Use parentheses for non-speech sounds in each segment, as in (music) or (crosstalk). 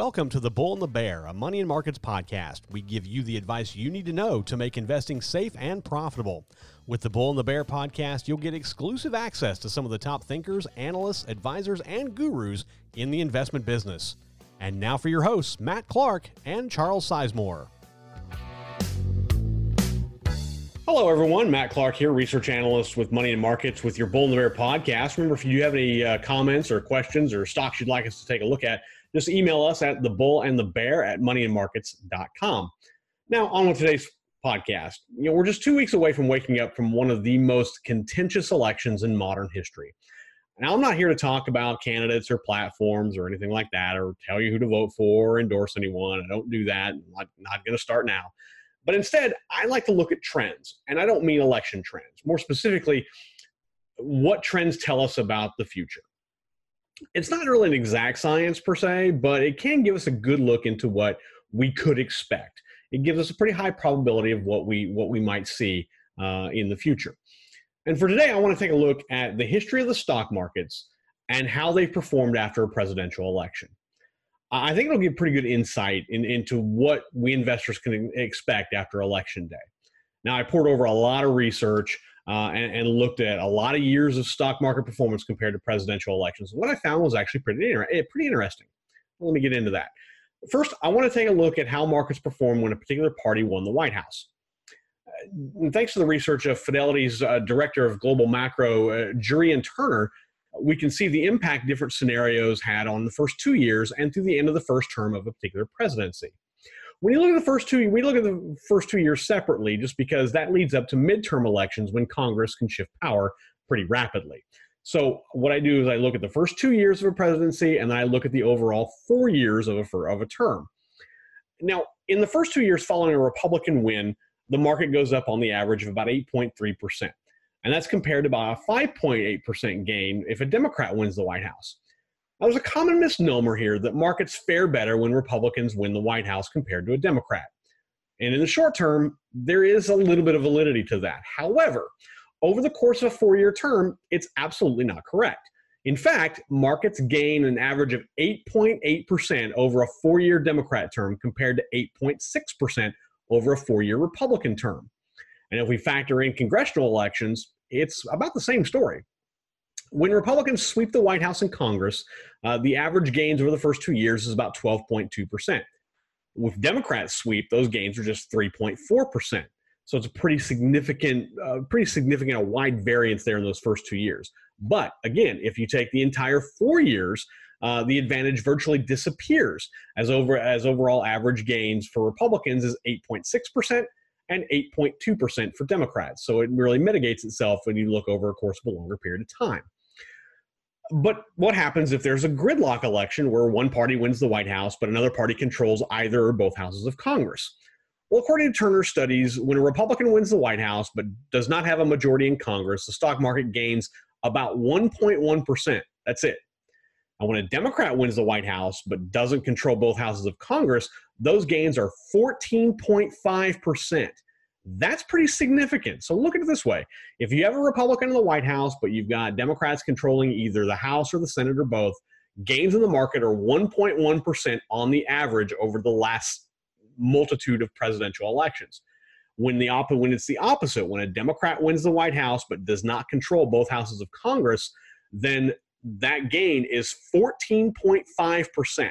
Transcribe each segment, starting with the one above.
Welcome to The Bull and the Bear, a money and markets podcast. We give you the advice you need to know to make investing safe and profitable. With the Bull and the Bear podcast, you'll get exclusive access to some of the top thinkers, analysts, advisors, and gurus in the investment business. And now for your hosts, Matt Clark and Charles Sizemore. Hello, everyone. Matt Clark here, research analyst with Money and Markets with your Bull and the Bear podcast. Remember, if you have any uh, comments or questions or stocks you'd like us to take a look at, just email us at the bull and the bear at moneyandmarkets.com. Now, on with today's podcast. You know, we're just two weeks away from waking up from one of the most contentious elections in modern history. Now, I'm not here to talk about candidates or platforms or anything like that, or tell you who to vote for or endorse anyone. I don't do that. I'm not, not going to start now. But instead, I like to look at trends, and I don't mean election trends. More specifically, what trends tell us about the future it's not really an exact science per se, but it can give us a good look into what we could expect. It gives us a pretty high probability of what we what we might see uh, in the future. And for today, I want to take a look at the history of the stock markets and how they've performed after a presidential election. I think it'll give pretty good insight in, into what we investors can expect after election day. Now, I poured over a lot of research uh, and, and, looked at a lot of years of stock market performance compared to presidential elections. What I found was actually pretty, inter- eh, pretty interesting. Let me get into that. First, I want to take a look at how markets perform when a particular party won the White House. Uh, thanks to the research of Fidelity's uh, director of global macro, uh, Jurrien Timmer, we can see the impact different scenarios had on the first two years and through the end of the first term of a particular presidency. When you look at the first two, we look at the first two years separately, just because that leads up to midterm elections when Congress can shift power pretty rapidly. So what I do is I look at the first two years of a presidency, and then I look at the overall four years of a of a term. Now, in the first two years following a Republican win, the market goes up on the average of about 8.3 percent, and that's compared to about a 5.8 percent gain if a Democrat wins the White House. Now, there's a common misnomer here that markets fare better when Republicans win the White House compared to a Democrat. And in the short term, there is a little bit of validity to that. However, over the course of a four year term, it's absolutely not correct. In fact, markets gain an average of 8.8% over a four year Democrat term compared to 8.6% over a four year Republican term. And if we factor in congressional elections, it's about the same story. When Republicans sweep the White House and Congress, uh, the average gains over the first two years is about 12.2%. With Democrats sweep, those gains are just 3.4%. So it's a pretty significant, uh, pretty significant, a wide variance there in those first two years. But again, if you take the entire four years, uh, the advantage virtually disappears as over as overall average gains for Republicans is 8.6% and 8.2% for Democrats. So it really mitigates itself when you look over a course of a longer period of time. But what happens if there's a gridlock election where one party wins the White House, but another party controls either or both houses of Congress? Well, according to Timmer studies, when a Republican wins the White House but does not have a majority in Congress, the stock market gains about 1.1%. That's it. And when a Democrat wins the White House but doesn't control both houses of Congress, those gains are 14.5%. That's pretty significant. So look at it this way. If you have a Republican in the White House, but you've got Democrats controlling either the House or the Senate or both, gains in the market are 1.1% on the average over the last multitude of presidential elections. When the op- when it's the opposite, when a Democrat wins the White House but does not control both houses of Congress, then that gain is 14.5%.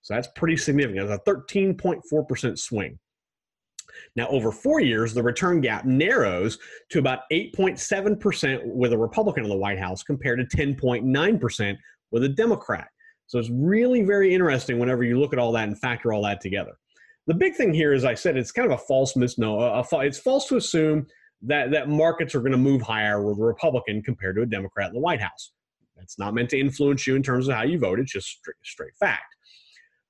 So that's pretty significant. It's a 13.4% swing. Now, over four years, the return gap narrows to about 8.7% with a Republican in the White House compared to 10.9% with a Democrat. So it's really very interesting whenever you look at all that and factor all that together. The big thing here, as I said, it's kind of a false misnomer. It's false to assume that, that markets are going to move higher with a Republican compared to a Democrat in the White House. That's not meant to influence you in terms of how you vote. It's just straight, straight fact.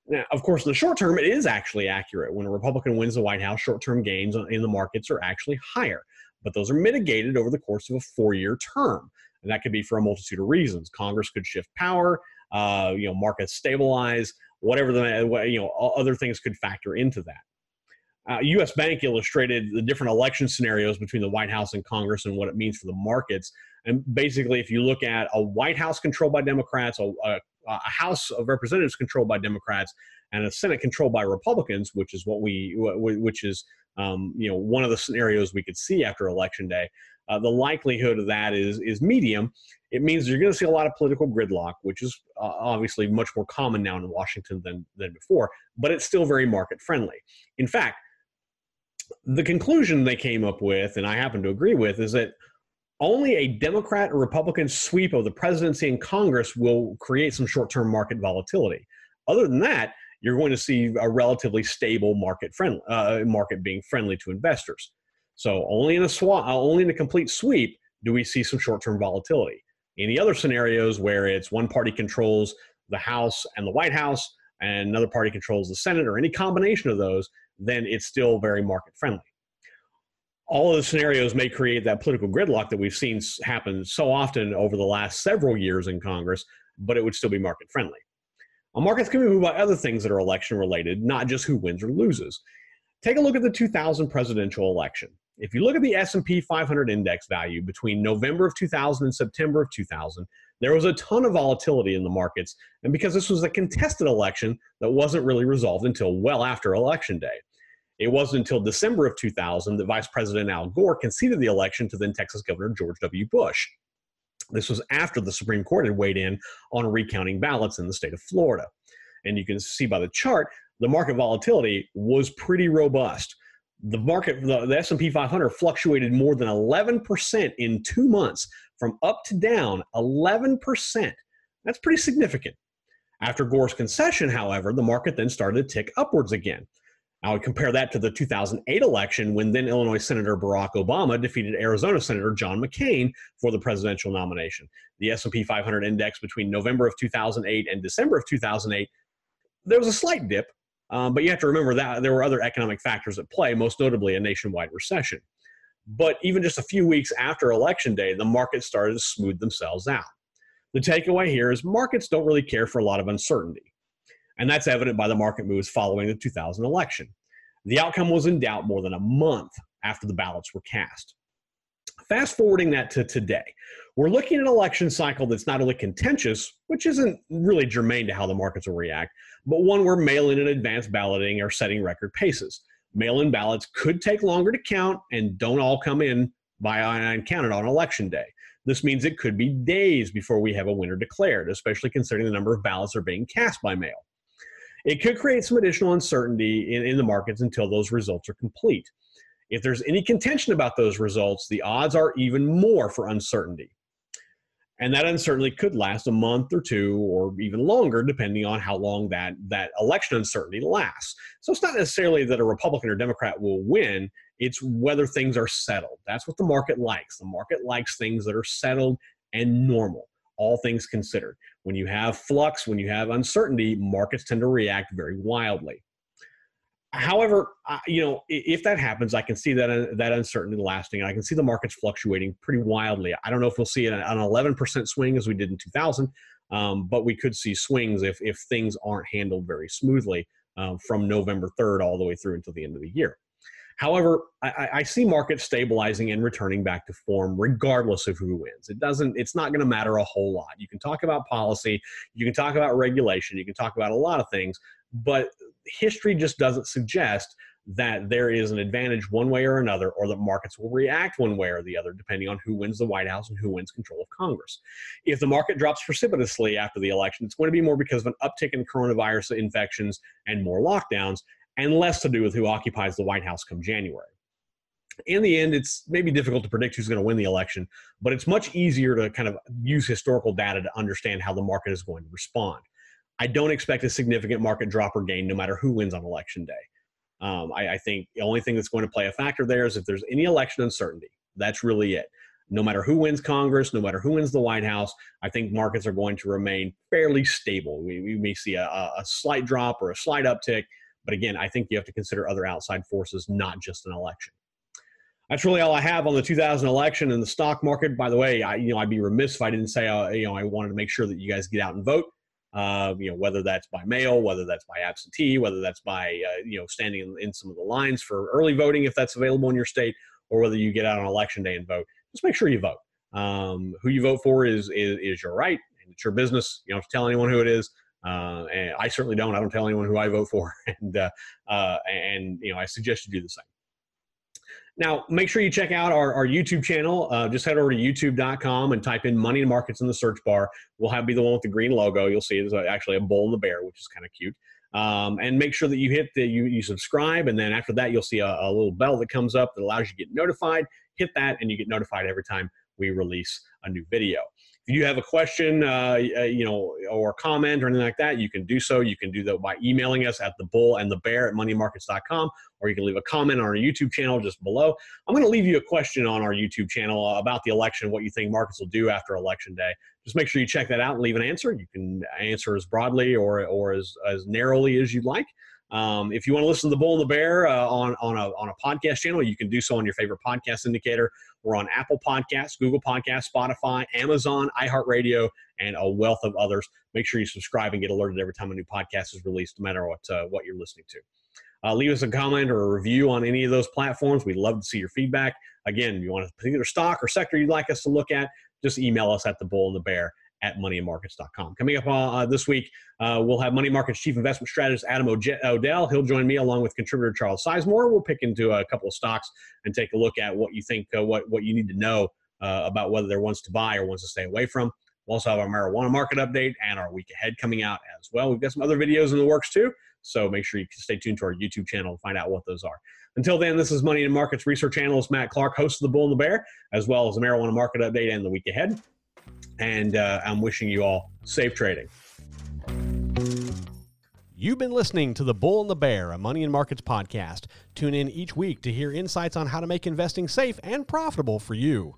Now, of course, in the short term, it is actually accurate. When a Republican wins the White House, short term gains in the markets are actually higher, but those are mitigated over the course of a four year term. And that could be for a multitude of reasons. Congress could shift power, uh, you know, markets stabilize, whatever the, you know, other things could factor into that. Uh, U.S. Bank illustrated the different election scenarios between the White House and Congress and what it means for the markets. And basically, if you look at a White House controlled by Democrats, a, a, a House of Representatives controlled by Democrats, and a Senate controlled by Republicans, which is what we, which is um, you know one of the scenarios we could see after election day. Uh, the likelihood of that is is medium. It means you're going to see a lot of political gridlock, which is uh, obviously much more common now in Washington than than before, but it's still very market friendly. In fact, the conclusion they came up with, and I happen to agree with, is that only a Democrat or Republican sweep of the presidency and Congress will create some short term market volatility. Other than that, you're going to see a relatively stable market friendly uh, market being friendly to investors. So only in a swap, uh, only in a complete sweep do we see some short term volatility. Any other scenarios where it's one party controls the House and the White House, and another party controls the Senate, or any combination of those, then it's still very market friendly. All of the scenarios may create that political gridlock that we've seen happen so often over the last several years in Congress, but it would still be market friendly. A market's can be moved by other things that are election related, not just who wins or loses. Take a look at the 2000 presidential election. If you look at the S&P 500 index value between November of 2000 and September of 2000, there was a ton of volatility in the markets, and because this was a contested election that wasn't really resolved until well after election day. It wasn't until December of 2000 that Vice President Al Gore conceded the election to then Texas Governor George W. Bush. This was after the Supreme Court had weighed in on recounting ballots in the state of Florida. And you can see by the chart, the market volatility was pretty robust. The market, the, the S&P 500 fluctuated more than 11% in two months, from up to down 11%. That's pretty significant. After Gore's concession, however, the market then started to tick upwards again. I would compare that to the 2008 election when then Illinois Senator Barack Obama defeated Arizona Senator John McCain for the presidential nomination. The S&P 500 index between November of 2008 and December of 2008, there was a slight dip, um, but you have to remember that there were other economic factors at play, most notably a nationwide recession. But even just a few weeks after election day, the markets started to smooth themselves out. The takeaway here is markets don't really care for a lot of uncertainty. And that's evident by the market moves following the 2000 election. The outcome was in doubt more than a month after the ballots were cast. Fast forwarding that to today, we're looking at an election cycle that's not only contentious, which isn't really germane to how the markets will react, but one where mail in and advance balloting are setting record paces. Mail in ballots could take longer to count and don't all come in by and counted on election day. This means it could be days before we have a winner declared, especially considering the number of ballots are being cast by mail. It could create some additional uncertainty in, in the markets until those results are complete. If there's any contention about those results, the odds are even more for uncertainty. And that uncertainty could last a month or two or even longer, depending on how long that, that election uncertainty lasts. So it's not necessarily that a Republican or Democrat will win, it's whether things are settled. That's what the market likes. The market likes things that are settled and normal all things considered. When you have flux, when you have uncertainty, markets tend to react very wildly. However, you know, if that happens, I can see that uh, that uncertainty lasting. I can see the markets fluctuating pretty wildly. I don't know if we'll see an, 11% swing as we did in 2000, um, but we could see swings if if things aren't handled very smoothly uh, from November 3rd all the way through until the end of the year. However, I, I, see markets stabilizing and returning back to form regardless of who wins. It doesn't, it's not going to matter a whole lot. You can talk about policy, you can talk about regulation, you can talk about a lot of things, but history just doesn't suggest that there is an advantage one way or another, or that markets will react one way or the other, depending on who wins the White House and who wins control of Congress. If the market drops precipitously after the election, it's going to be more because of an uptick in coronavirus infections and more lockdowns, and less to do with who occupies the White House come January. In the end, it's maybe difficult to predict who's going to win the election, but it's much easier to kind of use historical data to understand how the market is going to respond. I don't expect a significant market drop or gain no matter who wins on election day. Um, I, I think the only thing that's going to play a factor there is if there's any election uncertainty. That's really it no matter who wins Congress, no matter who wins the White House, I think markets are going to remain fairly stable. We, we may see a, a, slight drop or a slight uptick, but again, I think you have to consider other outside forces, not just an election. That's really all I have on the 2000 election and the stock market. By the way, I, you know, I'd be remiss if I didn't say, uh, you know, I wanted to make sure that you guys get out and vote. Uh, you know, whether that's by mail, whether that's by absentee, whether that's by, uh, you know, standing in, in, some of the lines for early voting if that's available in your state, or whether you get out on election day and vote. Just make sure you vote. Um, who you vote for is, is, is your right, and it's your business. You don't have to tell anyone who it is. Uh, and I certainly don't. I don't tell anyone who I vote for, (laughs) and uh, uh, and you know I suggest you do the same. Now, make sure you check out our, our YouTube channel. Uh, just head over to youtube.com and type in money and markets in the search bar. We'll have be the one with the green logo. You'll see there's actually a bull and the bear, which is kind of cute. Um, and make sure that you hit the you, you subscribe and then after that you'll see a, a, little bell that comes up that allows you to get notified hit that and you get notified every time we release a new video if you have a question, uh, uh, you know, or comment or anything like that, you can do so. You can do that by emailing us at the bull and the bear at moneymarkets.com, or you can leave a comment on our YouTube channel just below. I'm going to leave you a question on our YouTube channel about the election, what you think markets will do after election day. Just make sure you check that out and leave an answer. You can answer as broadly or, or as, as narrowly as you'd like. Um, if you want to listen to the Bull and the Bear uh, on on a on a podcast channel, you can do so on your favorite podcast indicator. We're on Apple Podcasts, Google Podcasts, Spotify, Amazon, iHeartRadio, and a wealth of others. Make sure you subscribe and get alerted every time a new podcast is released, no matter what uh, what you're listening to. Uh, leave us a comment or a review on any of those platforms. We'd love to see your feedback. Again, if you want a particular stock or sector you'd like us to look at, just email us at the Bull and the Bear at moneyandmarkets.com. Coming up uh, uh, this week, uh, we'll have Money Markets Chief Investment Strategist Adam O'Dell. He'll join me along with contributor Charles Sizemore. We'll pick into a couple of stocks and take a look at what you think, uh, what, what you need to know uh, about whether they're ones to buy or ones to stay away from. We'll also have our marijuana market update and our week ahead coming out as well. We've got some other videos in the works too, so make sure you stay tuned to our YouTube channel and find out what those are. Until then, this is Money and Markets research analyst Matt Clark, host of The Bull and the Bear, as well as the marijuana market update and the week ahead. And uh, I'm wishing you all safe trading. You've been listening to The Bull and the Bear, a money and markets podcast. Tune in each week to hear insights on how to make investing safe and profitable for you.